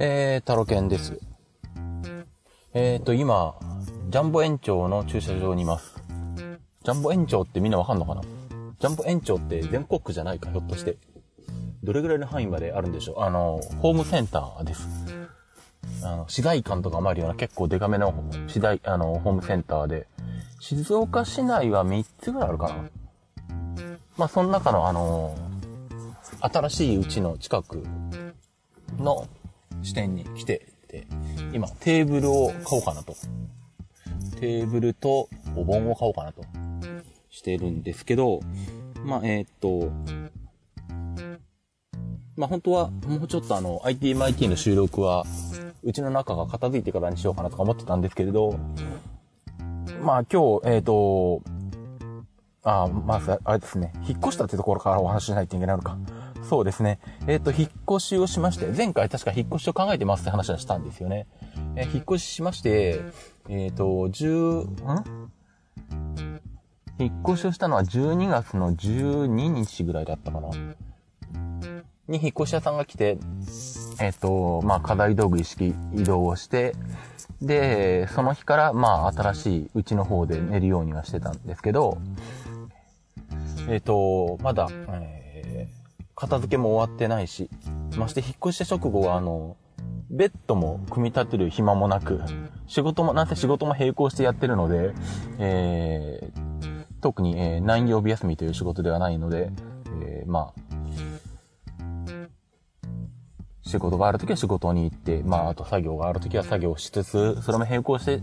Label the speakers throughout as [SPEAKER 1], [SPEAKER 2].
[SPEAKER 1] えー、タロケンです。えーと、今、ジャンボ園長の駐車場にいます。ジャンボ園長ってみんなわかんのかな？ジャンボ園長って全国区じゃないか、ひょっとして。どれぐらいの範囲まであるんでしょう？あの、ホームセンターです。あの、市街館とかもあるような結構デカめの市大、あの、ホームセンターで、静岡市内は3つぐらいあるかなまあ、その中のあの、新しいうちの近くの支店に来てて、今テーブルを買おうかなと。テーブルとお盆を買おうかなとしてるんですけど、まあ、えーっと、まあ、本当はもうちょっとあの ITMIT の収録はうちの中が片付いてからにしようかなとか思ってたんですけれど、まあ今日、えっ、と、あ、まず、あれですね、引っ越したってところからお話ししないといけないのか。そうですね。えっ、と、引っ越しをしまして、前回確か引っ越しを考えてますって話はしたんですよね。えー引っ越ししまして、えっ、と、10、ん？引っ越しをしたのは12月の12日ぐらいだったかな。に引っ越し屋さんが来て、えっ、と、まあ、課題道具意識移動をして、で、その日から、まあ、新しいうちの方で寝るようにはしてたんですけど、えっ、と、まだ、えー片付けも終わってないし、まして引っ越した直後は、あの、ベッドも組み立てる暇もなく、仕事も、なんせ仕事も並行してやってるので、えー特に、えー何曜日休みという仕事ではないので、えーまあ、仕事があるときは仕事に行って、まあ、あと作業があるときは作業しつつ、それも並行して、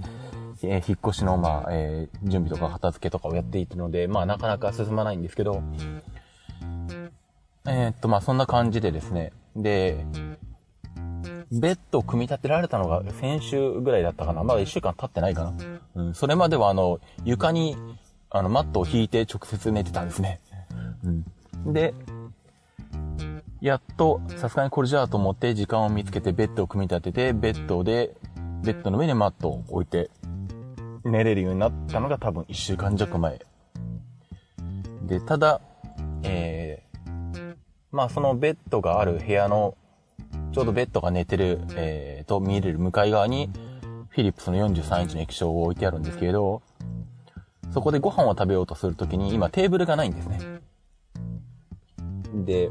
[SPEAKER 1] えー引っ越しの、まあ、えー準備とか片付けとかをやっているので、まあ、なかなか進まないんですけど、えーっと、まあ、そんな感じでですね、で、ベッドを組み立てられたのが先週ぐらいだったかな。まだ一週間経ってないかな。うん、それまではあの、床に、あの、マットを引いて直接寝てたんですね。うん。で、やっと、さすがにこれじゃあと思って時間を見つけてベッドを組み立てて、ベッドで、ベッドの上にマットを置いて、寝れるようになったのが多分1週間弱前。で、ただ、えー、まあそのベッドがある部屋の、ちょうどベッドが寝てる、えー、と見れる向かい側に、フィリップスの43インチの液晶を置いてあるんですけれど、そこでご飯を食べようとするときに、今テーブルがないんですね。で、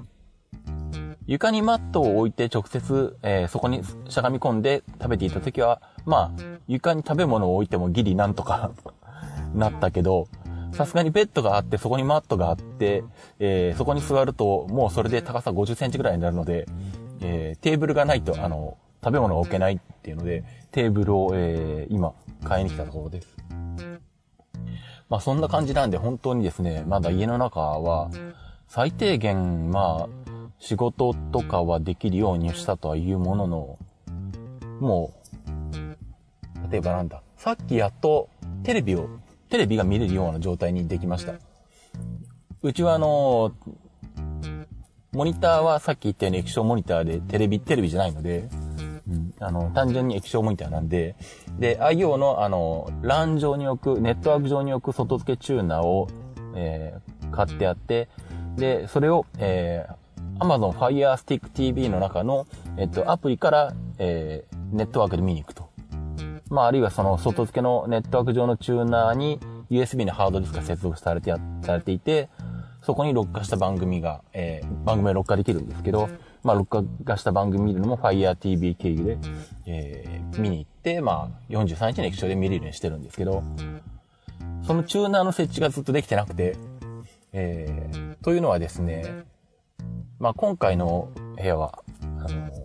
[SPEAKER 1] 床にマットを置いて直接、えーそこにしゃがみ込んで食べていた時は、まあ、床に食べ物を置いてもギリなんとか なったけど、さすがにベッドがあって、そこにマットがあって、えーそこに座ると、もうそれで高さ50センチぐらいになるので、えーテーブルがないと、あの、食べ物を置けないっていうので、テーブルを、えー今、買いに来たところです。まあそんな感じなんで本当にですね、まだ家の中は最低限まあ仕事とかはできるようにしたとはいうものの、もう、例えばなんだ、さっきやっとテレビを、テレビが見れるような状態にできました。うちはあの、モニターはさっき言ったように液晶モニターでテレビ、テレビじゃないので、うん、あの、単純に液晶モニターなんで、で、IO の、あの、LAN 上に置く、ネットワーク上に置く外付けチューナーを、えー買ってあって、で、それを、えー Amazon Fire Stick TV の中の、えっと、アプリから、えーネットワークで見に行くと。まあ、あるいはその外付けのネットワーク上のチューナーに USB のハードディスクが接続されてや、されていて、そこに録画した番組が、えー番組が録画できるんですけど、まあ、録画した番組見るのも Fire TV 経由で、えー見に行って、まあ、43日の液晶で見れるようにしてるんですけど、そのチューナーの設置がずっとできてなくて、えーというのはですね、まあ、今回の部屋は、あの、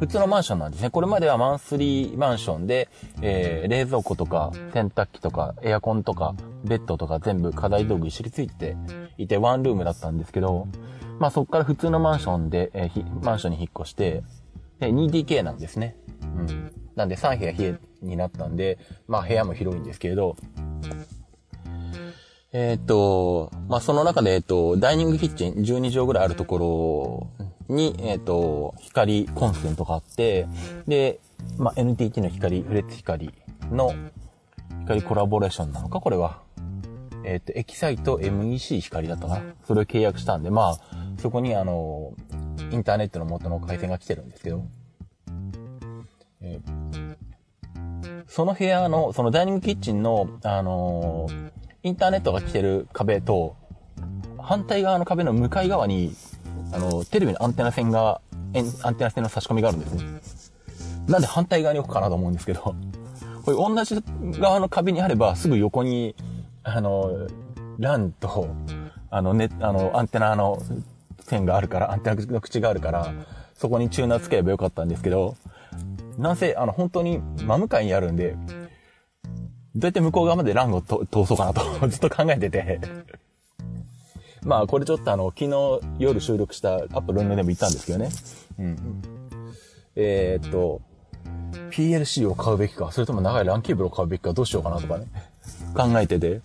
[SPEAKER 1] 普通のマンションなんですね。これまではマンスリーマンションで、えー冷蔵庫とか洗濯機とかエアコンとかベッドとか全部課題道具一緒についていてワンルームだったんですけど、まあそこから普通のマンションで、えーマンションに引っ越して、で 2DK なんですね。うん。なんで3部屋家になったんで、まあ部屋も広いんですけれど、えーっと、まあ、その中で、えっと、ダイニングキッチン12畳ぐらいあるところに、えーっと、光コンセントがあって、で、まあ、NTT の光、フレッツ光の光コラボレーションなのか、これは。えーっと、エキサイト MEC 光だったかな。それを契約したんで、まあ、そこにあの、インターネットの元の回線が来てるんですけど、えーその部屋の、そのダイニングキッチンの、あのーインターネットが来てる壁と、反対側の壁の向かい側に、あの、テレビのアンテナ線が、アンテナ線の差し込みがあるんですね。なんで反対側に置くかなと思うんですけど、これ同じ側の壁にあれば、すぐ横に、あの、ランと、あの、ね、あの、アンテナの線があるから、アンテナの口があるから、そこにチューナーつければよかったんですけど、なんせ、あの、本当に真向かいにあるんで、どうやって向こう側までランを通そうかなとずっと考えててまあ、これちょっとあの、昨日夜収録したアップルンでも言ったんですけどね。うん。えー、っと、PLC を買うべきか、それとも長いランケーブルを買うべきか、どうしようかなとかね。考えてて。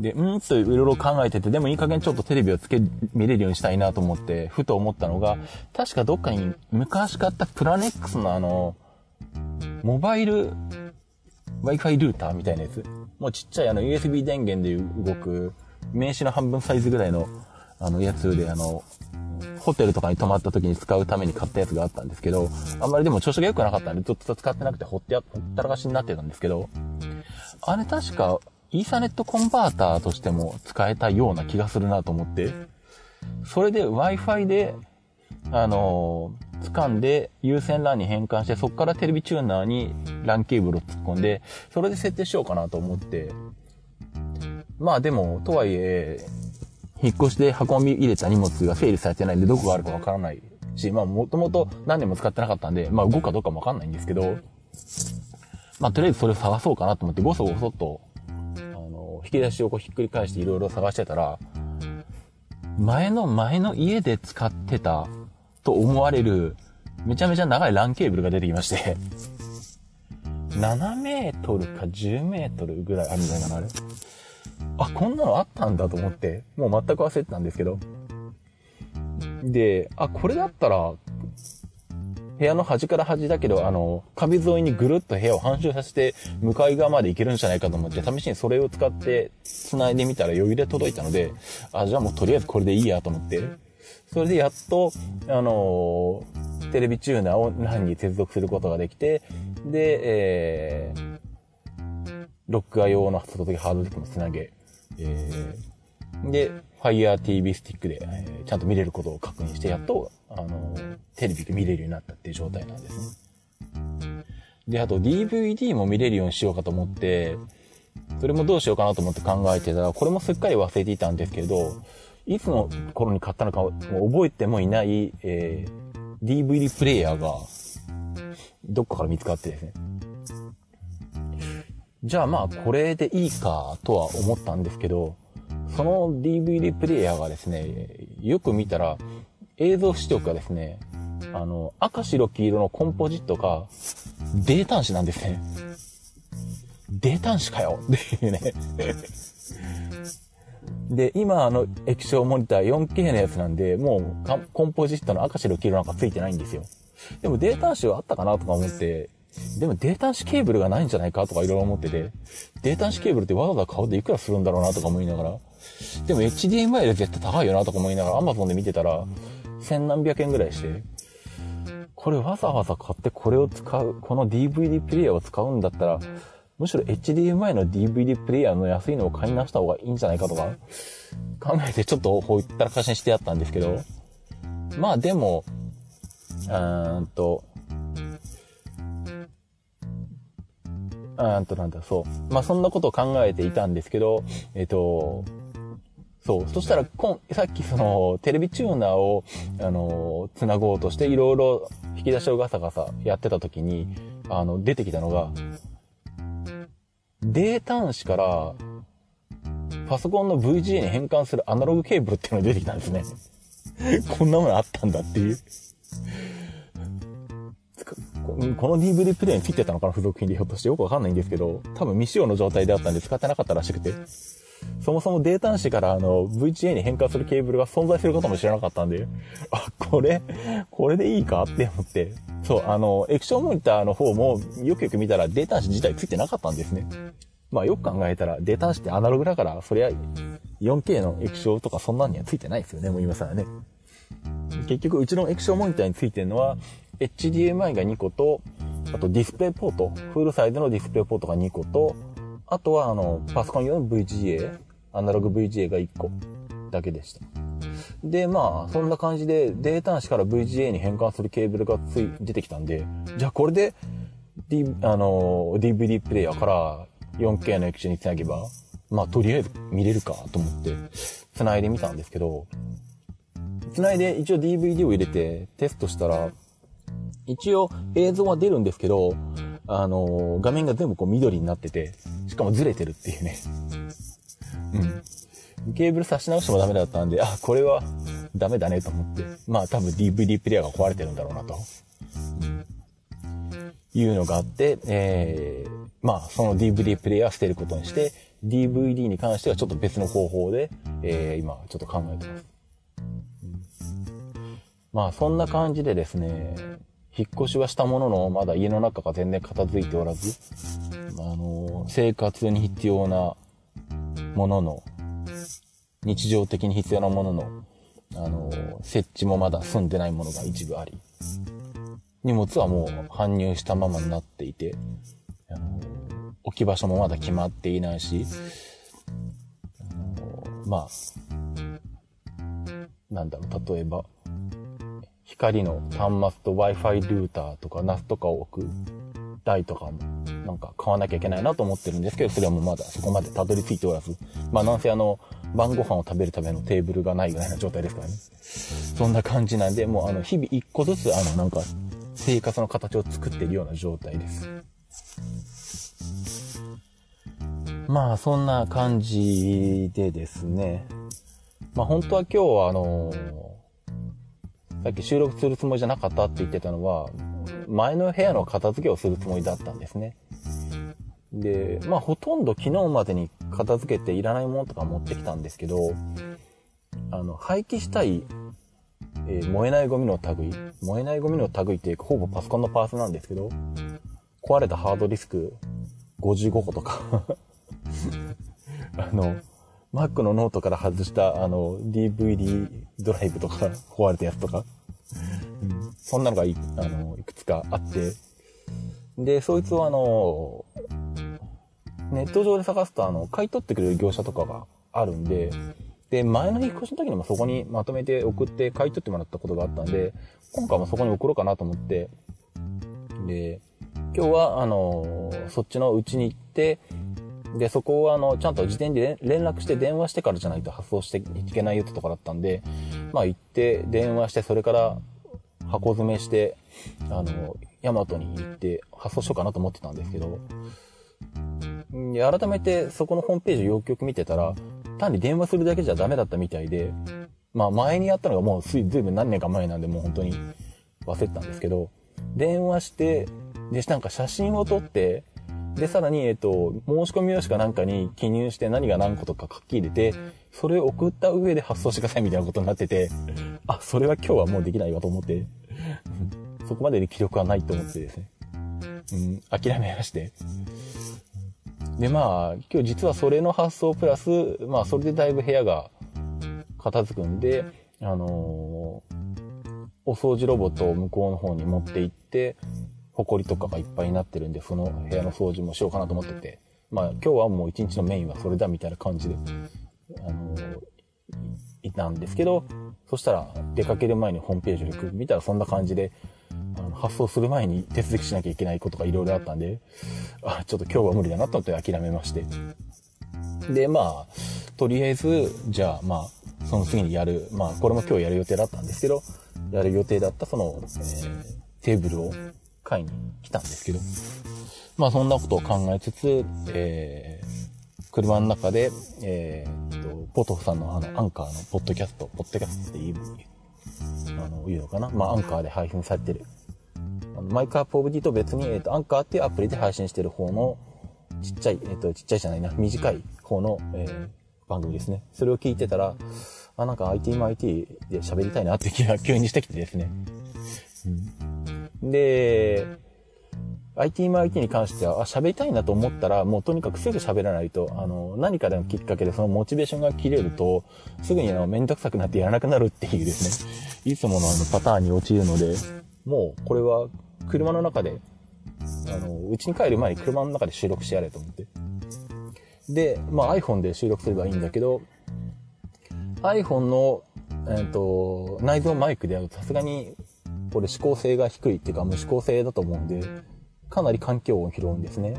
[SPEAKER 1] で、うんといろいろ考えてて、でもいい加減ちょっとテレビをつけ、見れるようにしたいなと思って、ふと思ったのが、確かどっかに昔買ったプラネックスのあの、モバイル Wi-Fi ルーターみたいなやつ。もうちっちゃいあの USB 電源で動く、名刺の半分サイズぐらいの、あのやつであの、ホテルとかに泊まった時に使うために買ったやつがあったんですけど、あんまりでも調子が良くなかったんで、ずっと使ってなくてほってや、ほったらかしになってたんですけど、あれ確か、イーサネットコンバーターとしても使えたような気がするなと思って、それで Wi-Fi で、あのー、掴んで有線 LAN に変換して、そこからテレビチューナーに LAN ケーブルを突っ込んで、それで設定しようかなと思って、まあでも、とはいえ、引っ越しで運び入れた荷物が整理されてないんで、どこがあるかわからないし、まあもともと何年も使ってなかったんで、まあ動くかどうかもわかんないんですけど、まあとりあえずそれを探そうかなと思って、ごそごそっと、あの、引き出しをこうひっくり返していろいろ探してたら、前の前の家で使ってたと思われる、めちゃめちゃ長い LAN ケーブルが出てきまして、7メートルか10メートルぐらいあるんじゃないかな、あれ。あ、こんなのあったんだと思って、もう全く忘れてたんですけど。で、あ、これだったら、部屋の端から端だけど、あの、壁沿いにぐるっと部屋を半周させて、向かい側まで行けるんじゃないかと思って、試しにそれを使って、繋いでみたら余裕で届いたので、あ、じゃあもうとりあえずこれでいいやと思って、それでやっと、あのテレビチューナーを何に接続することができて、で、えー、ロック画用の外時ハードディスクもつなげ、えー、で、Fire TV スティックで、えーちゃんと見れることを確認して、やっと、あのテレビで見れるようになったっていう状態なんですね。で、あと DVD も見れるようにしようかと思って、それもどうしようかなと思って考えてたら、これもすっかり忘れていたんですけど、いつの頃に買ったのかも覚えてもいない、えー DVD プレイヤーが、どっかから見つかってですね。じゃあまあこれでいいかとは思ったんですけど、その DVD プレイヤーがですね、よく見たら映像出力がですね、あの、赤白黄色のコンポジットがデータ端子なんですね。データ端子かよっていうね。で、今あの液晶モニター 4K のやつなんで、もうかコンポジットの赤白黄色なんかついてないんですよ。でもデータ端子はあったかなとか思って、でもデータ端子ケーブルがないんじゃないかとかいろいろ思ってて、データ端子ケーブルってわざわざ買うでいくらするんだろうなとか思いながら、でも HDMI で絶対高いよなとか思いながら Amazon で見てたら、千何百円ぐらいして、これわざわざ買ってこれを使う、この DVD プレイヤーを使うんだったら、むしろ HDMI の DVD プレイヤーの安いのを買いなした方がいいんじゃないかとか、考えてちょっとほいったらかしにしてやったんですけど、まあでも、うーんと、うーんとなんだ、そう。まあそんなことを考えていたんですけど、えっと、そう。そしたら、こん、さっきその、テレビチューナーを、あの、つなごうとして、いろいろ引き出しをガサガサやってた時に、あの、出てきたのが、データ端子から、パソコンの VGA に変換するアナログケーブルっていうのが出てきたんですね。こんなものあったんだっていう。この DVD プレイについてたのかな付属品でひょっとしてよくわかんないんですけど、多分未使用の状態であったんで使ってなかったらしくて。そもそもデータ端子からあの VGA に変換するケーブルが存在することも知らなかったんで、あ、これ、これでいいかって思って。そう、あの、液晶モニターの方もよくよく見たらデータ端子自体ついてなかったんですね。まあよく考えたらデータ端子ってアナログだから、そりゃ 4K の液晶とかそんなんにはついてないですよね、もう今更ね。結局うちの液晶モニターについてるのは HDMI が2個と、あとディスプレイポート、フルサイズのディスプレイポートが2個と、あとはあの、パソコン用の VGA、アナログ VGA が1個だけでした。で、まあ、そんな感じでデータ端子から VGA に変換するケーブルがつい、出てきたんで、じゃあこれで、D、あの、DVD プレイヤーから 4K の液晶につなげば、まあ、とりあえず見れるかと思って、繋いでみたんですけど、繋いで一応 DVD を入れてテストしたら、一応映像は出るんですけど、あの、画面が全部こう緑になってて、しかもずれてるっていうね。うん。ケーブル差し直してもダメだったんで、あ、これはダメだねと思って。まあ多分 DVD プレイヤーが壊れてるんだろうなと。いうのがあって、えー、まあその DVD プレイヤー捨てることにして、DVD に関してはちょっと別の方法で、えー、今ちょっと考えてます。まあそんな感じでですね、引っ越しはしたものの、まだ家の中が全然片付いておらず、あの、生活に必要なものの、日常的に必要なものの、あの、設置もまだ済んでないものが一部あり、荷物はもう搬入したままになっていて、あの置き場所もまだ決まっていないし、あのまあ、なんだろう、例えば、光の端末と Wi-Fi ルーターとか NAS とかを置く台とかもなんか買わなきゃいけないなと思ってるんですけど、それはもうまだそこまでたどり着いておらず、まあなんせあの、晩ご飯を食べるためのテーブルがないぐらいな状態ですからね。そんな感じなんで、もうあの、日々一個ずつあの、なんか、生活の形を作っているような状態です。まあ、そんな感じでですね。まあ本当は今日はあのさっき収録するつもりじゃなかったって言ってたのは、前の部屋の片付けをするつもりだったんですね。で、まあほとんど昨日までに片付けていらないものとか持ってきたんですけど、あの、廃棄したい、えー、燃えないゴミの類、燃えないゴミの類っていうかほぼパソコンのパーツなんですけど、壊れたハードディスク55個とか あの、Mac のノートから外した、あの、DVD ドライブとか、壊れたやつとか、うん、そんなのがいあのいくつかあって、で、そいつをあの、ネット上で探すと、あの、買い取ってくれる業者とかがあるんで、で、前の引っ越しの時にもそこにまとめて送って買い取ってもらったことがあったんで、今回もそこに送ろうかなと思って、で、今日は、あの、そっちのうちに行って、で、そこをあの、ちゃんと事前に連絡して電話してからじゃないと発送していけないよってとこだったんで、まあ行って電話して、それから箱詰めして、あの、ヤマトに行って発送しようかなと思ってたんですけど、改めてそこのホームページをよくよく見てたら、単に電話するだけじゃダメだったみたいで、まあ前にやったのがもうずいぶん何年か前なんでもう本当に忘れてたんですけど、電話して、で、なんか写真を撮って、で、さらに、えっと、申し込み用紙かなんかに記入して何が何個とか書き入れて、それを送った上で発送してくださいみたいなことになってて、あ、それは今日はもうできないわと思って、そこまでで記録はないと思ってですね、うん、諦めまして。で、まあ、今日実はそれの発送プラス、まあ、それでだいぶ部屋が片付くんで、あのー、お掃除ロボットを向こうの方に持って行って、埃とかがいっぱいになってるんで、その部屋の掃除もしようかなと思ってて、まあ今日はもう一日のメインはそれだみたいな感じで、あのー、いたんですけど、そしたら出かける前にホームページを見たらそんな感じで、あの発送する前に手続きしなきゃいけないことがいろいろあったんで、あ、ちょっと今日は無理だなと思って諦めまして。で、まあ、とりあえず、じゃあまあ、その次にやる、まあこれも今日やる予定だったんですけど、やる予定だったその、えー、テーブルを買いに来たんですけど、まあそんなことを考えつつ、えー、車の中で、えー、と、ポトフさんのあの、アンカーのポッドキャスト、ポッドキャストって言う、あの、言うのかな？まあアンカーで配信されてる。あのマイクアップオブディと別に、えっ、と、アンカーっていうアプリで配信してる方の、ちっちゃい、えっ、と、ちっちゃいじゃないな、短い方の、えー、番組ですね。それを聞いてたら、あ、なんか IT も IT で喋りたいなって気が急にしてきてですね。うんで、IT マ IT に関しては、あ、喋りたいなと思ったら、もうとにかくすぐ喋らないと、あの、何かでのきっかけでそのモチベーションが切れると、すぐにあの、めんどくさくなってやらなくなるっていうですね、いつものあの、パターンに陥るので、もうこれは車の中で、あの、うちに帰る前に車の中で収録してやれと思って。で、まあ iPhone で収録すればいいんだけど、iPhone の、えっ、ー、と、内蔵マイクであるとさすがに、これ指向性が低いっていうか無指向性だと思うんで、かなり環境音を拾うんですね。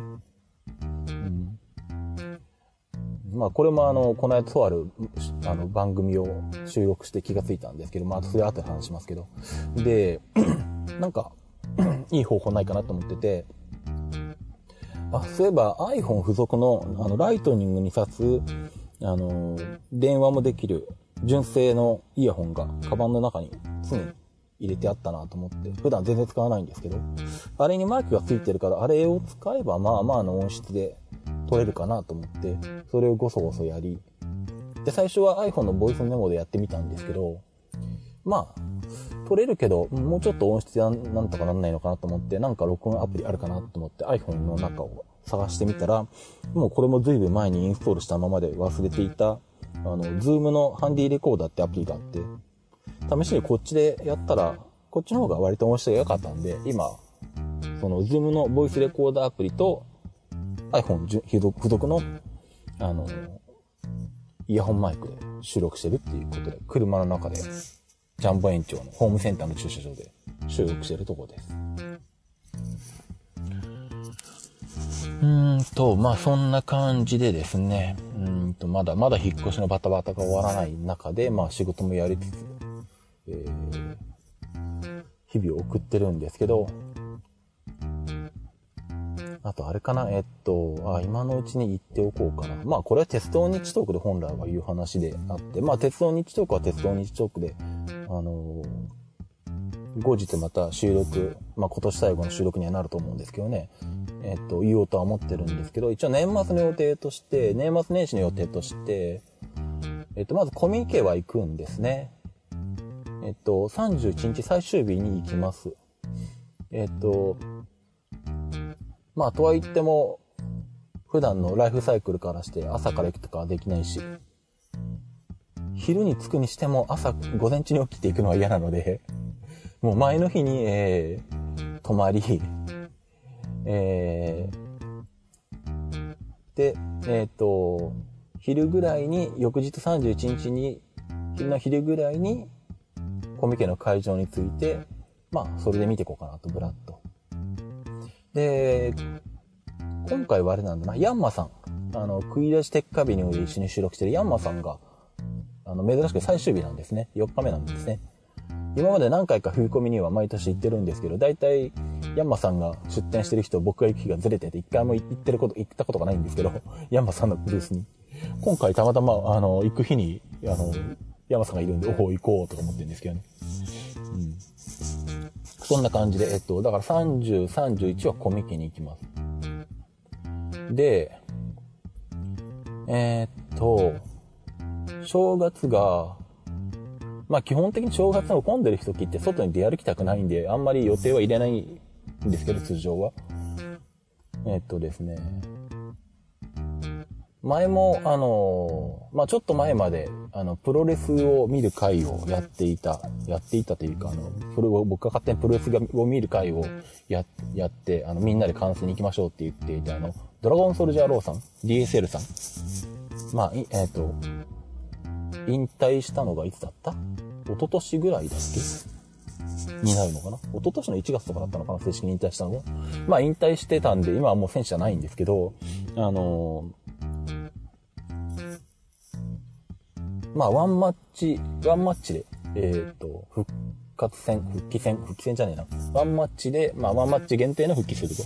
[SPEAKER 1] まあこれもあの、この間とある、あの、番組を収録して気がついたんですけど、まあそれ後で話しますけど。で、なんか、いい方法ないかなと思ってて、あ、そういえば iPhone 付属の、あの、ライトニングに挿す、あの、電話もできる純正のイヤホンが、カバンの中に常に入れてあったなと思って、普段全然使わないんですけど、あれにマイクがついてるから、あれを使えばまあまあの音質で撮れるかなと思って、それをごそごそやり、で、最初は iPhone のボイスメモでやってみたんですけど、まあ、撮れるけど、もうちょっと音質やなんとかなんないのかなと思って、なんか録音アプリあるかなと思って iPhone の中を探してみたら、もうこれも随分前にインストールしたままで忘れていた、あの、Zoom のハンディレコーダーってアプリがあって、試しにこっちでやったら、こっちの方が割と音質が良かったんで、今、その Zoom のボイスレコーダーアプリと iPhone 付属の、あの、イヤホンマイクで収録してるっていうことで、車の中で、ジャンボ園長のホームセンターの駐車場で収録してるところです。うんと、まあそんな感じでですね、うんと、まだまだ引っ越しのバタバタが終わらない中で、まあ仕事もやりつつ、えー、日々を送ってるんですけど、あとあれかな、えっと、あ、今のうちに言っておこうかな。まあこれは鉄道日トークで本来は言う話であって、まあ鉄道日トークは鉄道日トークで、あのー、後日また収録、まあ今年最後の収録にはなると思うんですけどね、えっと、言おうとは思ってるんですけど、一応年末の予定として、年末年始の予定として、えっと、まずコミケは行くんですね。えっと、31日最終日に行きます。えっと、まあ、とは言っても、普段のライフサイクルからして朝から行くとかはできないし、昼に着くにしても朝、午前中に起きていくのは嫌なので、もう前の日に、えー、泊まり、えー、で、えっ、ー、と、昼ぐらいに、翌日31日に、昼の昼ぐらいに、コミケの会場に着いて、まあ、それで見ていこうかなと、ブラッと。で、今回はあれなんだな、ヤンマさん。あの、食い出し鉄火日に一緒に収録してるヤンマさんが、あの、珍しく最終日なんですね。4日目なんですね。今まで何回か冬込みには毎年行ってるんですけど、大体、ヤンマさんが出店してる人、僕が行く日がずれてて、一回も行ってること、行ったことがないんですけど、ヤンマさんのブースに。今回たまたま、あの、行く日に、あの、ヤンマさんがいるんで、おお、行こうとか思ってるんですけどね。うん。そんな感じで、えっと、だから30、31はコミケに行きます。で、えー、っと、正月が、まあ基本的に正月の混んでる時って外に出歩きたくないんで、あんまり予定は入れないんですけど、通常は。えー、っとですね、前も、あの、まあ、ちょっと前まで、あの、プロレスを見る会をやっていた、やっていたというか、あの、それを僕が勝手にプロレスを見る会をや、やって、あの、みんなで観戦に行きましょうって言っていて、あの、ドラゴンソルジャーローさん ?DSL さんまあ、えっ、ー、と、引退したのがいつだった？一昨年ぐらいだっけ？になるのかな？一昨年の1月とかだったのかな？正式に引退したのが。まあ引退してたんで、今はもう選手じゃないんですけど、あのまあ、ワンマッチ、ワンマッチで、えっ、ー、と、復活戦、復帰戦、復帰戦じゃねえな。ワンマッチで、まあ、ワンマッチ限定の復帰すると。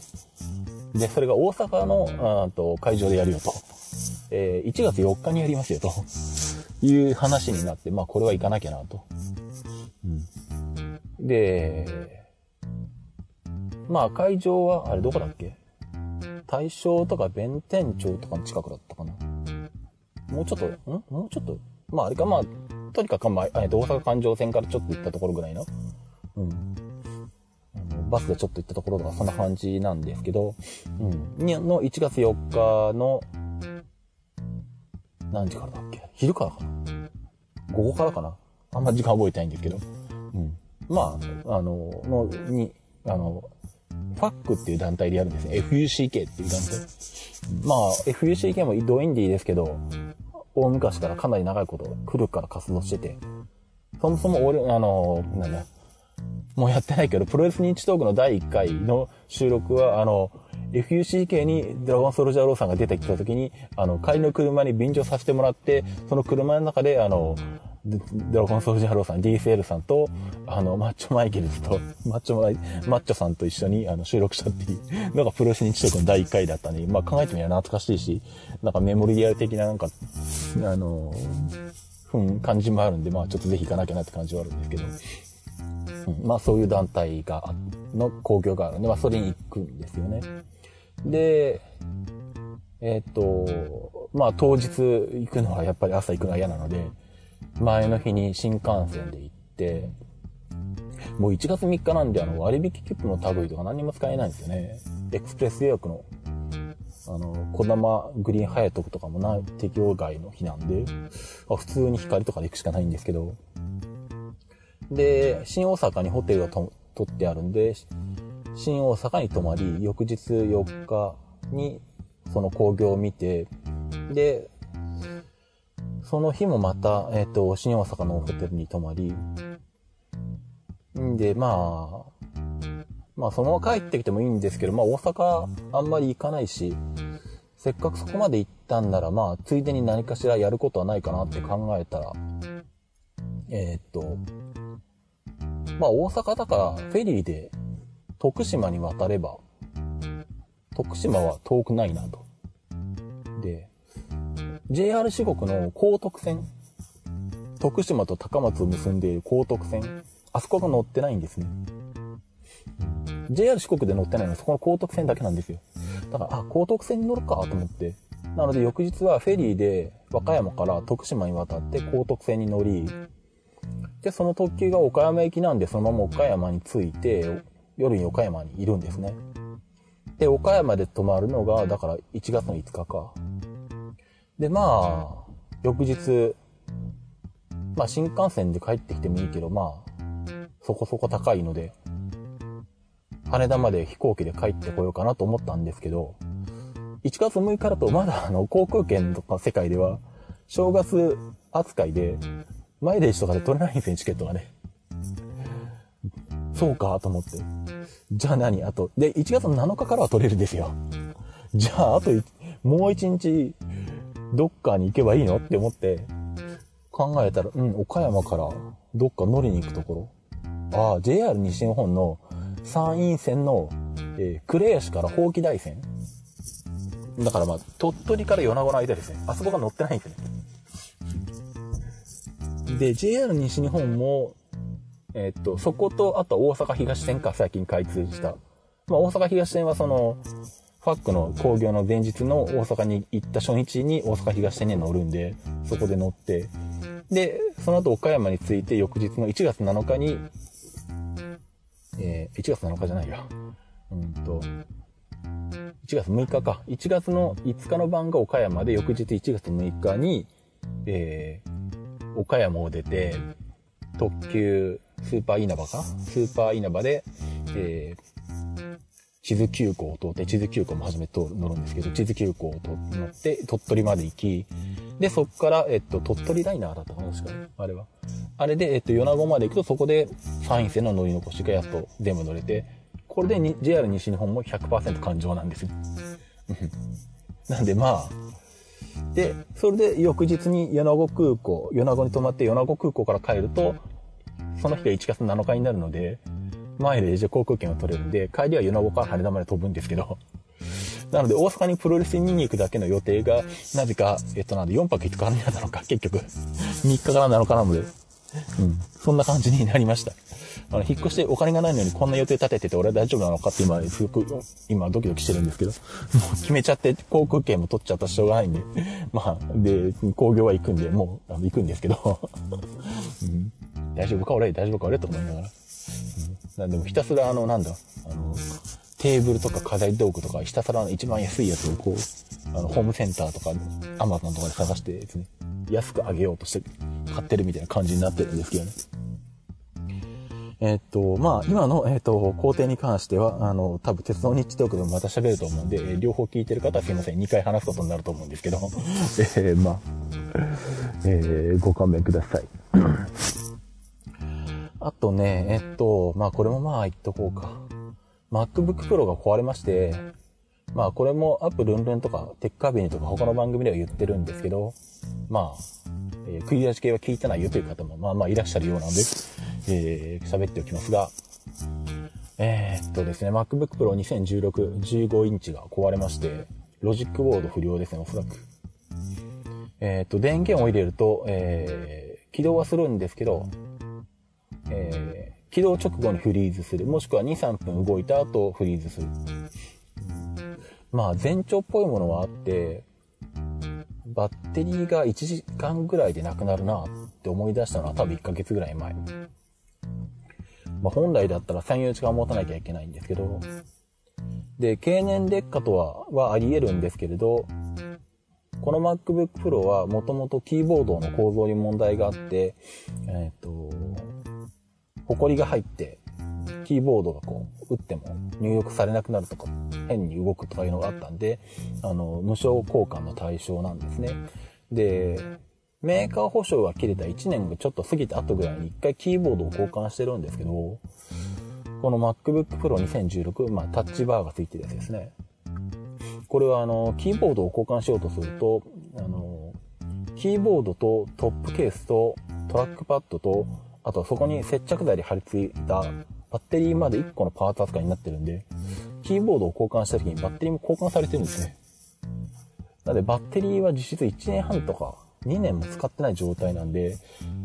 [SPEAKER 1] で、それが大阪の、あと会場でやるよと。えー、1月4日にやりますよと。いう話になって、まあ、これは行かなきゃなと。うん。で、まあ、会場は、あれどこだっけ？大正とか弁天町とかの近くだったかな。もうちょっと、ん？もうちょっとまあ、あれか、まあ、とにかく、まあ、えっと、大阪環状線からちょっと行ったところぐらいの、うん。バスでちょっと行ったところとか、そんな感じなんですけど、うん。にの1月4日の、何時からだっけ？昼からかな？午後からかな？あんま時間覚えてないんですけど。うん。まあ、あの、の、に、あの、ファックっていう団体でやるんですね。FUCK っていう団体。まあ、FUCK もドインディーですけど、大昔からかなり長いこと古くから活動してて、そもそも俺、あの、なんだ、もうやってないけど、プロレス認知トークの第1回の収録は、あの、FUCK にドラゴンソルジャーローさんが出てきた時に、あの、帰りの車に便乗させてもらって、その車の中で、あの、ドラゴンソルジャーローさん、DSL さんと、あの、マッチョマイケルズと、マッチョマイ、マッチョさんと一緒にあの収録したっていうのがプロレス認知トークの第1回だったんで、まあ考えてみれば懐かしいし、なんかメモリアル的ななんか、あの、ふん、感じもあるんで、まあちょっとぜひ行かなきゃなって感じはあるんですけど、うん、まあそういう団体が、の工業があるんで、まあそれに行くんですよね。で、えっ、と、まあ当日行くのはやっぱり朝行くのは嫌なので、前の日に新幹線で行って、もう1月3日なんであの割引切符の類とか何にも使えないんですよね。エクスプレス予約の、あの、小玉グリーンハヤトとかもな適用外の日なんで、あ普通に光とかで行くしかないんですけど、で、新大阪にホテルがと取ってあるんで、新大阪に泊まり、翌日4日にその工業を見て、で、その日もまた、えっ、ー、と、新大阪のホテルに泊まり、んで、まあ、まあそのまま帰ってきてもいいんですけど、まあ大阪あんまり行かないし、せっかくそこまで行ったんなら、まあついでに何かしらやることはないかなって考えたら、えー、っと、まあ大阪だからフェリーで徳島に渡れば、徳島は遠くないなと。で、JR 四国の高徳線、徳島と高松を結んでいる高徳線、あそこが乗ってないんですね。JR 四国で乗ってないのはそこの高徳線だけなんですよ。だから、あ、高徳線に乗るかと思って。なので翌日はフェリーで和歌山から徳島に渡って高徳線に乗り、で、その特急が岡山行きなんでそのまま岡山に着いて、夜に岡山にいるんですね。で、岡山で泊まるのが、だから1月の5日か。で、まあ、翌日、まあ新幹線で帰ってきてもいいけど、まあ、そこそこ高いので、羽田まで飛行機で帰ってこようかなと思ったんですけど、1月6日だとまだあの航空券とか世界では、正月扱いで、マイレージとかで取れないんですね、チケットがね。そうか、と思って。じゃあ何？あと、で、1月7日からは取れるんですよ。じゃあ、あと、もう1日、どっかに行けばいいのって思って、考えたら、うん、岡山からどっか乗りに行くところ。ああ、JR 西日本の山陰線の、えー、呉市から宝気大線。だからまあ、鳥取から米子の間ですね。あそこが乗ってないんですね。で、JR 西日本も、えー、っと、そこと、あと大阪東線か最近開通した。まあ、大阪東線はその、ファックの工業の前日の大阪に行った初日に大阪東線に乗るんで、そこで乗って、で、その後岡山に着いて翌日の1月7日に、えー、1月7日じゃないや。うんと、1月6日か。1月の5日の晩が岡山で、翌日1月6日に、えー、岡山を出て、特急スーパー稲葉か？スーパー稲葉で、えー、地図急行を通って、地図急行も初めと乗るんですけど、地図急行を乗って、鳥取まで行き、で、そっから、えっと、鳥取ライナーだったかな、確かに。あれは。あれで、えっと、米子まで行くと、そこで、山陰線の乗り残しがやっと全部乗れて、これでに JR 西日本も100%環状なんですよ。なんでまあ、で、それで翌日に米子空港、米子に泊まって米子空港から帰ると、その日が1月7日になるので、マイレージ航空券を取れるんで、帰りは米子から羽田まで飛ぶんですけど、なので、大阪にプロレスに行くだけの予定が、なぜか、えっと、なんで、4泊5日になったのか、結局。3日から7日なので。うん。そんな感じになりました。あの、引っ越してお金がないのにこんな予定立ててて俺は大丈夫なのかって今、すごく、今ドキドキしてるんですけど、もう決めちゃって航空券も取っちゃったらしょうがないんで、まあ、で、工業は行くんで、もう、あの行くんですけど、うん、大丈夫か俺大丈夫か俺と思いながら。うん、なんでもひたすらあの、なんだ、あの、テーブルとか飾り道具とか、ひたすら一番安いやつをこう、あの、ホームセンターとか、アマゾンとかで探してですね、安くあげようとして買ってるみたいな感じになってるんですけどね。えっと、まあ、今の、えっと、工程に関しては、あの、多分、鉄道日トークでもまた喋ると思うんで、え、両方聞いてる方はすいません、2回話すことになると思うんですけど、えー、まあ、えー、ご勘弁ください。あとね、えっと、まあ、これもまあ言っとこうか。MacBook Pro が壊れまして、まあこれもアップルンルンとかテッカービニとか他の番組では言ってるんですけど、まあ、えー、クリア系は聞いてないよという方もまあまあいらっしゃるようなんで、えー、喋っておきますが、えー、っとですね、MacBook Pro 2016、15インチが壊れまして、ロジックボード不良ですね、おそらく。えー、っと、電源を入れると、えー、起動はするんですけど、えー、起動直後にフリーズする。もしくは2、3分動いた後フリーズする。まあ、前兆っぽいものはあって、バッテリーが1時間ぐらいでなくなるなって思い出したのは多分1ヶ月ぐらい前。まあ、本来だったら3、4時間持たなきゃいけないんですけど、で、経年劣化とは、はあり得るんですけれど、この MacBook Pro はもともとキーボードの構造に問題があって、えっ、ー、と、ホコリが入って、キーボードがこう、打っても入力されなくなるとか、変に動くとかいうのがあったんで、あの、無償交換の対象なんですね。で、メーカー保証が切れた1年がちょっと過ぎた後ぐらいに1回キーボードを交換してるんですけど、この MacBook Pro 2016、まあタッチバーがついてるやつですね。これはあの、キーボードを交換しようとすると、あの、キーボードとトップケースとトラックパッドと、あとそこに接着剤で貼り付いたバッテリーまで1個のパーツ扱いになってるんで、キーボードを交換した時にバッテリーも交換されてるんですね。なのでバッテリーは実質1年半とか2年も使ってない状態なんで、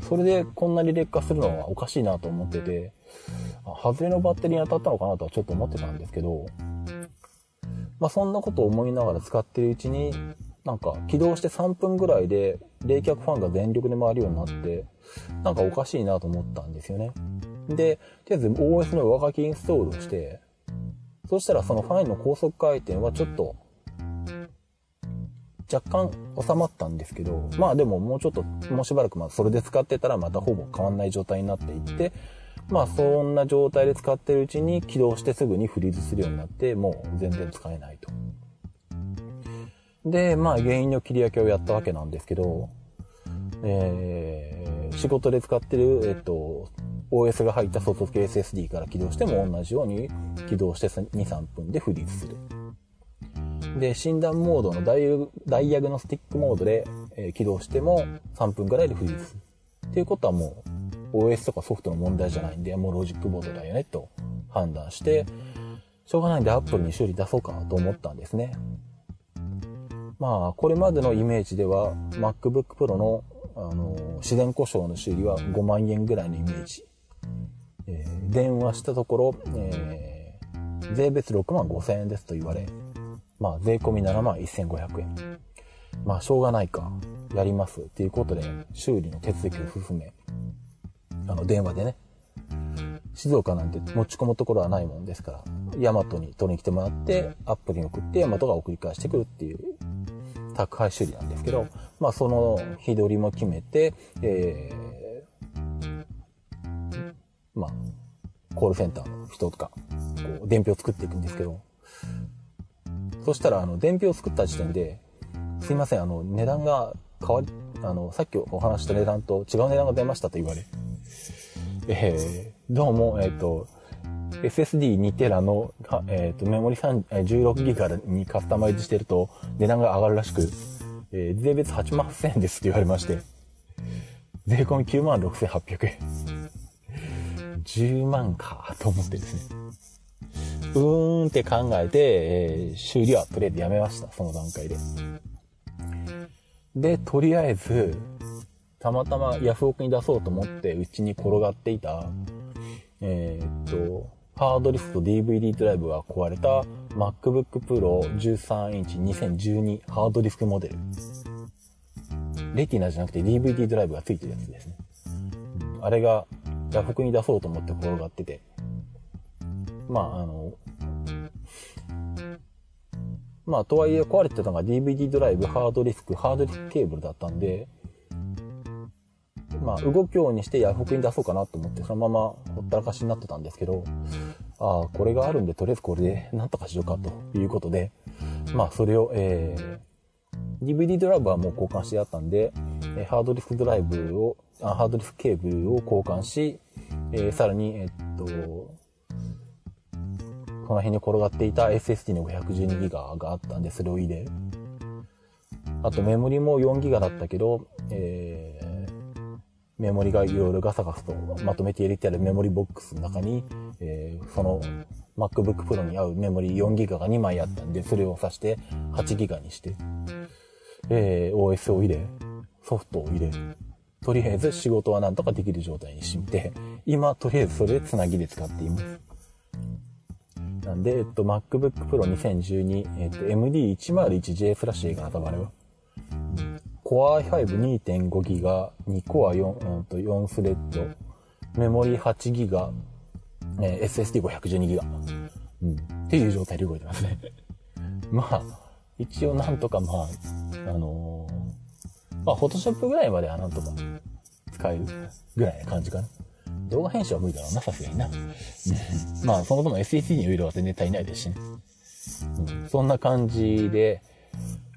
[SPEAKER 1] それでこんなに劣化するのはおかしいなと思ってて、外れのバッテリーに当たったのかなとはちょっと思ってたんですけど、まあそんなことを思いながら使ってるうちに、なんか起動して3分ぐらいで冷却ファンが全力で回るようになって、なんかおかしいなと思ったんですよね。で、とりあえず OS の上書きインストールをして、そしたらそのファイルの高速回転はちょっと、若干収まったんですけど、まあでももうちょっと、もうしばらくまあそれで使ってたらまたほぼ変わんない状態になっていって、まあそんな状態で使ってるうちに起動してすぐにフリーズするようになって、もう全然使えないと。で、まあ原因の切り分けをやったわけなんですけど、えー、仕事で使ってる、えっと、OS が入った外付け SSD から起動しても同じように起動して2、3分でフリーズする。で、診断モードのダイダイアグノスティックモードで、えー、起動しても3分ぐらいでフリーズ。っていうことはもう OS とかソフトの問題じゃないんで、もうロジックボードだよねと判断して、しょうがないんで Apple に修理出そうかなと思ったんですね。まあ、これまでのイメージでは MacBook Pro のあの自然故障の修理は5万円ぐらいのイメージえー、電話したところ、えー、税別6万5千円ですと言われ、まあ、税込み7万1500円。まあ、しょうがないか、やりますっていうことで、修理の手続きを進め、あの、電話でね、静岡なんて持ち込むところはないもんですから、ヤマトに取りに来てもらって、アップに送って、ヤマトが送り返してくるっていう、宅配修理なんですけど、まあ、その日取りも決めて、えまあ、コールセンターの人とか、こう、伝票を作っていくんですけど、そしたら、あの、伝票を作った時点で、すいません、あの、値段が変わり、あの、さっきお話した値段と違う値段が出ましたと言われ、えー、どうも、えっ、ー、と、SSD2 テラの、えっ、ー、と、メモリ16ギガにカスタマイズしてると値段が上がるらしく、えー、税別8万8000円ですって言われまして、税込み9万6800円。10万かと思ってですね。うーんって考えて、えー、修理はとりあえずやめました、その段階で。で、とりあえず、たまたまヤフオクに出そうと思ってうちに転がっていた、えー、っと、ハードディスクと DVD ドライブが壊れた MacBook Pro 13インチ2012ハードディスクモデル。レティナじゃなくて DVD ドライブが付いてるやつですね。あれがヤフクに出そうと思って転がってて。まあ、あの、まあ、とはいえ壊れてたのが DVD ドライブ、ハードディスク、ハードディスクケーブルだったんで、まあ、動くようにしてヤフクに出そうかなと思って、そのままほっったらかしになってたんですけど、ああ、これがあるんで、とりあえずこれでなんとかしようかということで、まあ、それを、えー、DVD ドライブはもう交換してあったんで、えハードディスクドライブを、あハードディスクケーブルを交換し、えー、さらに、えっと、この辺に転がっていた SSD の 512GB があったんで、それを入れ、あとメモリも 4GB だったけど、えー、メモリがいろいろガサガサとまとめて入れてあるメモリボックスの中に、えー、その MacBook Pro に合うメモリ 4GB が2枚あったんで、それを挿して 8GB にして、えー、OS を入れ、ソフトを入れ、とりあえず仕事はなんとかできる状態にして、今、とりあえずそれでつなぎで使っています。なんで、えっと、MacBook Pro 2012、えっと、MD101J フラッシュが頭あれは。Core i5-2.5GB、2 Core 4、うんと4スレッド、メモリ 8GB、え、SSD512GB、うん、っていう状態で動いてますね。まあ、一応なんとかまあ、あのー、まあ、Photoshop ぐらいまではなんとか使えるぐらいな感じかな。動画編集は無理だろうな、さすがにな。まあ、そもそも SSD に容量は全然足りないですしね。うん、そんな感じで、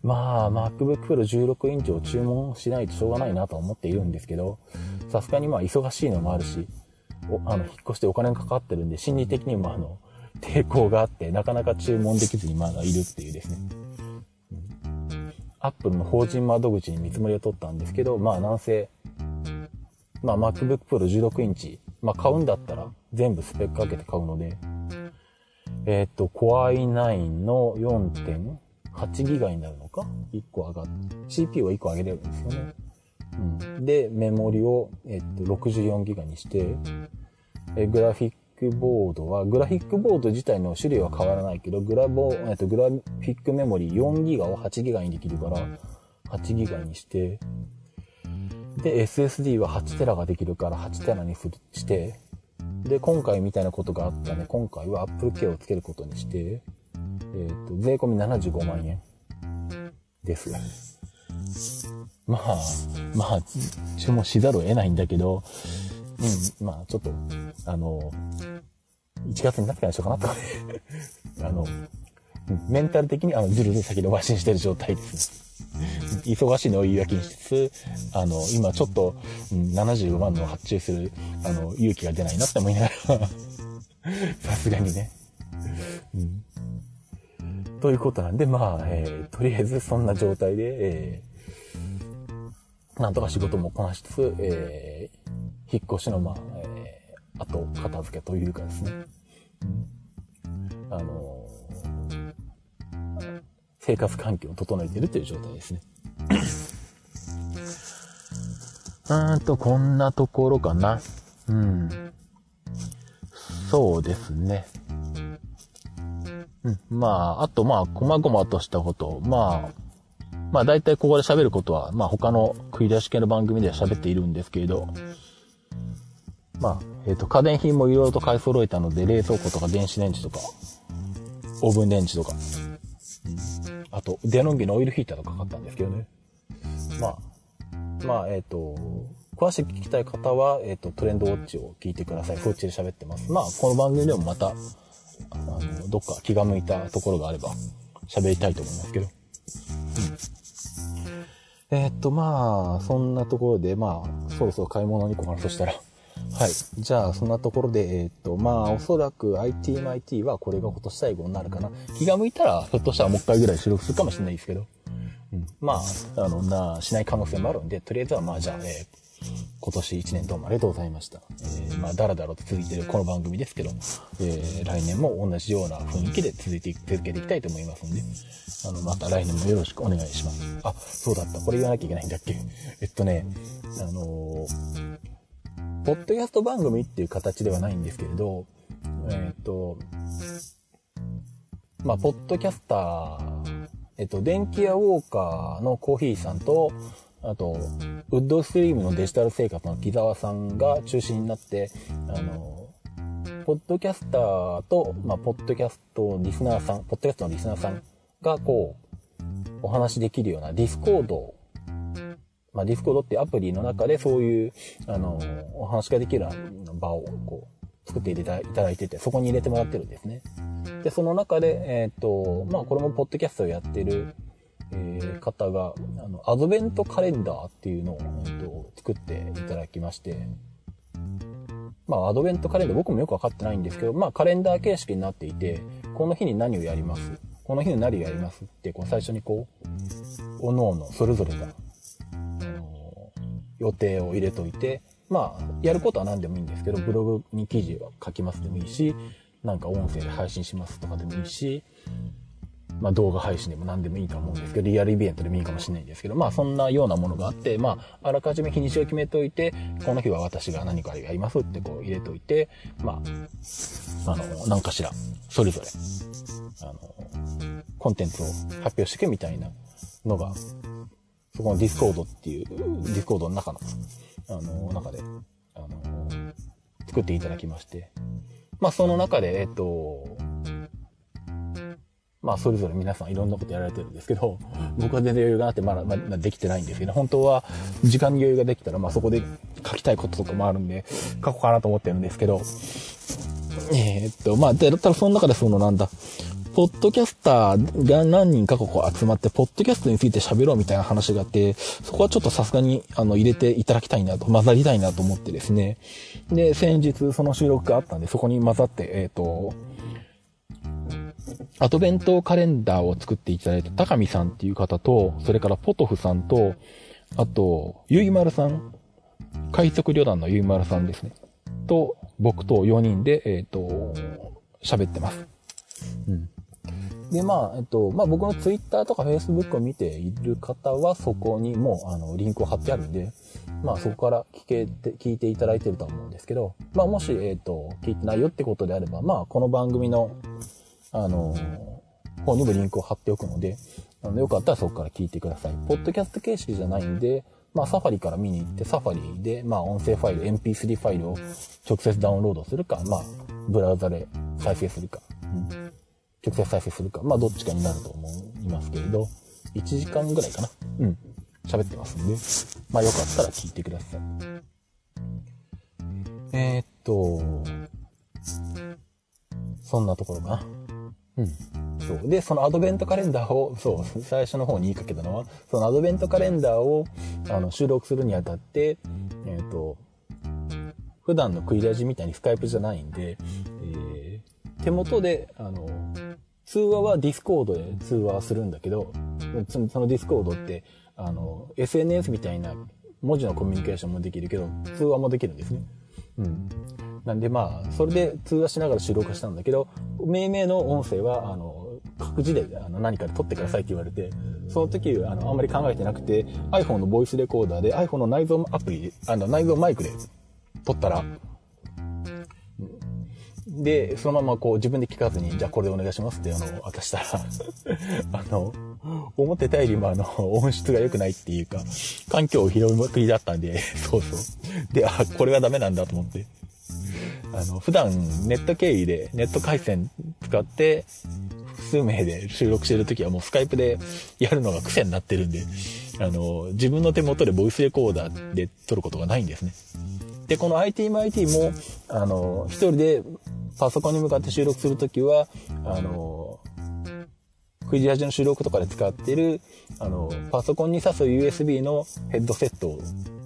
[SPEAKER 1] まあ、MacBook Pro 16インチを注文しないとしょうがないなと思っているんですけど、さすがにまあ、忙しいのもあるし、おあの、引っ越してお金がかかってるんで、心理的にもあの、抵抗があって、なかなか注文できずにまだいるっていうですね。アップルの法人窓口に見積もりを取ったんですけど、まあ、なんせ、まあ、MacBook Pro 16インチ、まあ、買うんだったら全部スペックかけて買うので、えっ、と、Core i9 の 4. 4.8ギガになるのか ?1 個上がって、CPU は1個上げれるんですよね。うん、で、メモリを、えっ、と、64ギガにして、えグラフィックボードは、グラフィックボード自体の種類は変わらないけど、グラボ、えっと、グラフィックメモリ4ギガを8ギガにできるから、8ギガにして、で、SSD は8テラができるから8テラにして、で、今回みたいなことがあったね、今回は Apple Care をつけることにして、えっ、ー、と、税込み75万円です。まあ、まあ、注文しざるを得ないんだけど、うん、まあ、ちょっと、あの、1月になってからにしようかなとかね。あの、メンタル的にあの、ずるずる先延ばしにしてる状態です。忙しいのを言い訳にしつつ、あの、今ちょっと、うん、75万の発注する、あの、勇気が出ないなって思いながらさすがにね。うん。ということなんで、まあ、えー、とりあえずそんな状態で、えー、なんとか仕事もこなしつつ、えー、引っ越しの、まあ、えー、あと、片付けというかですね。あの生活環境を整えているという状態ですね。うーんと、こんなところかな。うん。そうですね。うん。まあ、あと、まあ、細々としたこと。まあ、まあ、大体ここで喋ることは、まあ、他の食い出し系の番組では喋っているんですけれど、まあ、えっ、ー、と、家電品もいろいろと買い揃えたので、冷蔵庫とか電子レンジとか、オーブンレンジとか、あと、デノンビのオイルヒーターとか買ったんですけどね。まあ、まあ、えっ、ー、と、詳しく聞きたい方は、えっ、ー、と、トレンドウォッチを聞いてください。そっちで喋ってます。まあ、この番組でもまた、あの、どっか気が向いたところがあれば、喋りたいと思いますけど。うん。えっ、と、まあ、そんなところで、まあ、そろそろ買い物に行こうかなとしたら、はい。じゃあ、そんなところで、えっ、と、まあ、おそらく ITMIT はこれが今年最後になるかな。気が向いたら、ひょっとしたらもう一回ぐらい収録するかもしれないですけど。うん。まあ、あの、な、しない可能性もあるんで、とりあえずはまあ、じゃあ、えー今年1年どうもありがとうございました。えー、まあ、だらだらと続いているこの番組ですけど、えー、来年も同じような雰囲気で続いてい続けていきたいと思いますんで、あの、また来年もよろしくお願いします。あ、そうだった。これ言わなきゃいけないんだっけえっとね、あのーポッドキャスト番組っていう形ではないんですけれど、えっ、ー、と、まあ、ポッドキャスター、えっ、と、電気屋ウォーカーのコーヒーさんと、あと、ウッドストリームのデジタル生活の木沢さんが中心になって、あの、ポッドキャスターと、まあ、ポッドキャストリスナーさん、ポッドキャストのリスナーさんが、こう、お話しできるようなディスコードまあ、ディスコードってアプリの中でそういう、あの、お話ができる場を、こう作っていただいてて、そこに入れてもらってるんですね。で、その中で、えっ、ー、と、まあ、これもポッドキャストをやってる、えー、方が、あの、アドベントカレンダーっていうのを、えーと、作っていただきまして、まあ、アドベントカレンダー僕もよくわかってないんですけど、まあ、カレンダー形式になっていて、この日に何をやります？この日に何をやりますって、こう最初にこう、おのおのそれぞれが、あの予定を入れといて、まあ、やることは何でもいいんですけど、ブログに記事を書きますでもいいし、なんか音声で配信しますとかでもいいし、まあ動画配信でも何でもいいと思うんですけど、リアルイベントでもいいかもしれないんですけど、まあそんなようなものがあって、まああらかじめ日にちを決めておいて、この日は私が何かやりますってこう入れといて、まあ、あの、何かしら、それぞれ、あの、コンテンツを発表していくみたいなのが、そこのディスコードっていう、ディスコードの中の、あの、中で、あの、作っていただきまして、まあその中で、えっと、まあそれぞれ皆さんいろんなことやられてるんですけど、僕は全然余裕があってまだ、まだできてないんですけど、本当は時間に余裕ができたら、まあそこで書きたいこととかもあるんで、書こうかなと思ってるんですけど、えー、っと、まあ、だったらその中でそのなんだ、ポッドキャスターが何人かこう集まって、ポッドキャストについて喋ろうみたいな話があって、そこはちょっとさすがに、あの、入れていただきたいなと、混ざりたいなと思ってですね。で、先日その収録があったんで、そこに混ざって、えっ、ー、と、アドベントカレンダーを作っていただいた高見さんっていう方と、それからポトフさんと、あと、ゆいまるさん、海賊旅団のゆいまるさんですね。と、僕と4人で、えっ、ー、と、喋ってます。うん。で、まあ、えっと、まあ僕のツイッターとかフェイスブックを見ている方は、そこにもう、あの、リンクを貼ってあるんで、まあそこから聞けて、聞いていただいてると思うんですけど、まあもし、えっと、聞いてないよってことであれば、まあこの番組の、あの、方にもリンクを貼っておくので、あのよかったらそこから聞いてください。ポッドキャスト形式じゃないんで、まあサファリから見に行って、サファリで、まあ音声ファイル、MP3 ファイルを直接ダウンロードするか、まあブラウザで再生するか。うん直接再生するか、まあどっちかになると思いますけれど、1時間ぐらいかな。うん。喋ってますんで、まあよかったら聞いてください。えー、っと、そんなところかな。そう。で、そのアドベントカレンダーを、そう、最初の方に言いかけたのは、そのアドベントカレンダーを、あの、収録するにあたって、えっ、と、普段のクイラジみたいにスカイプじゃないんで、えー、手元で、あの、通話はディスコードで通話するんだけど、そのディスコードって、あの、SNS みたいな文字のコミュニケーションもできるけど、通話もできるんですね。うん。なんでまあ、それで通話しながら収録したんだけど、命名の音声は、あの、各自であの何かで撮ってくださいって言われて、その時、あの、あんまり考えてなくて、iPhone のボイスレコーダーで iPhone の内蔵アプリ、あの、内蔵マイクで撮ったら、で、そのままこう自分で聞かずに、じゃあこれでお願いしますってあの渡したら あの、思ってたよりもあの、音質が良くないっていうか、環境を拾いまくりだったんで、そうそう。で、あ、これはダメなんだと思って。あの、普段ネット経由で、ネット回線使って、複数名で収録してるときはもうスカイプでやるのが癖になってるんで、あの、自分の手元でボイスレコーダーで撮ることがないんですね。で、この ITMIT も、あの、一人でパソコンに向かって収録するときは、あの、クイジラジの収録とかで使ってる、あの、パソコンに挿す USB のヘッドセットを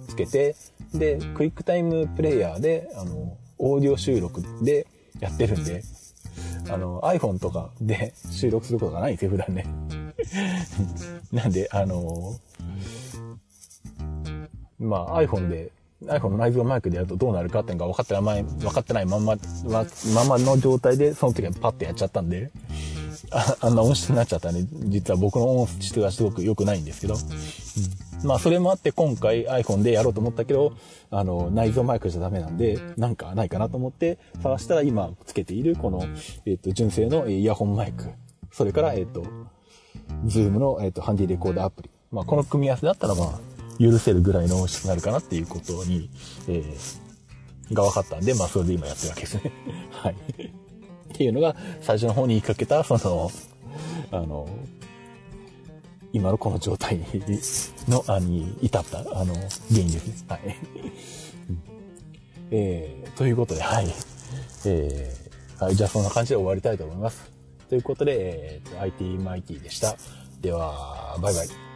[SPEAKER 1] つけて、で、クイックタイムプレイヤーで、あの、オーディオ収録でやってるんで、あの、iPhone とかで 収録することがないんですよ、普段ね。なんで、あの、まあ iPhone で iPhone の内蔵マイクでやるとどうなるかっていうのが分かってない、分かってないまんま、ま、ままの状態で、その時はパッてやっちゃったんで、ああんな音質になっちゃったんで、実は僕の音質がすごく良くないんですけど、うん、まあそれもあって今回 iPhone でやろうと思ったけど、あの、内蔵マイクじゃダメなんで、なんかないかなと思って探したら今つけているこの、えっ、と、純正のイヤホンマイク、それから、えっ、ー、と、ズームの、えっ、と、ハンディレコーダーアプリ。まあこの組み合わせだったらまあ、許せるぐらいの音質になるかなっていうことに、えー、が分かったんで、まあ、それで今やってるわけですね。はい。っていうのが、最初の方に言いかけた、その、あの、今のこの状態の、あに至った、あの、原因ですね。はい。えー、ということで、はい。えー、はい、じゃあそんな感じで終わりたいと思います。ということで、えー、IT マイティでした。では、バイバイ。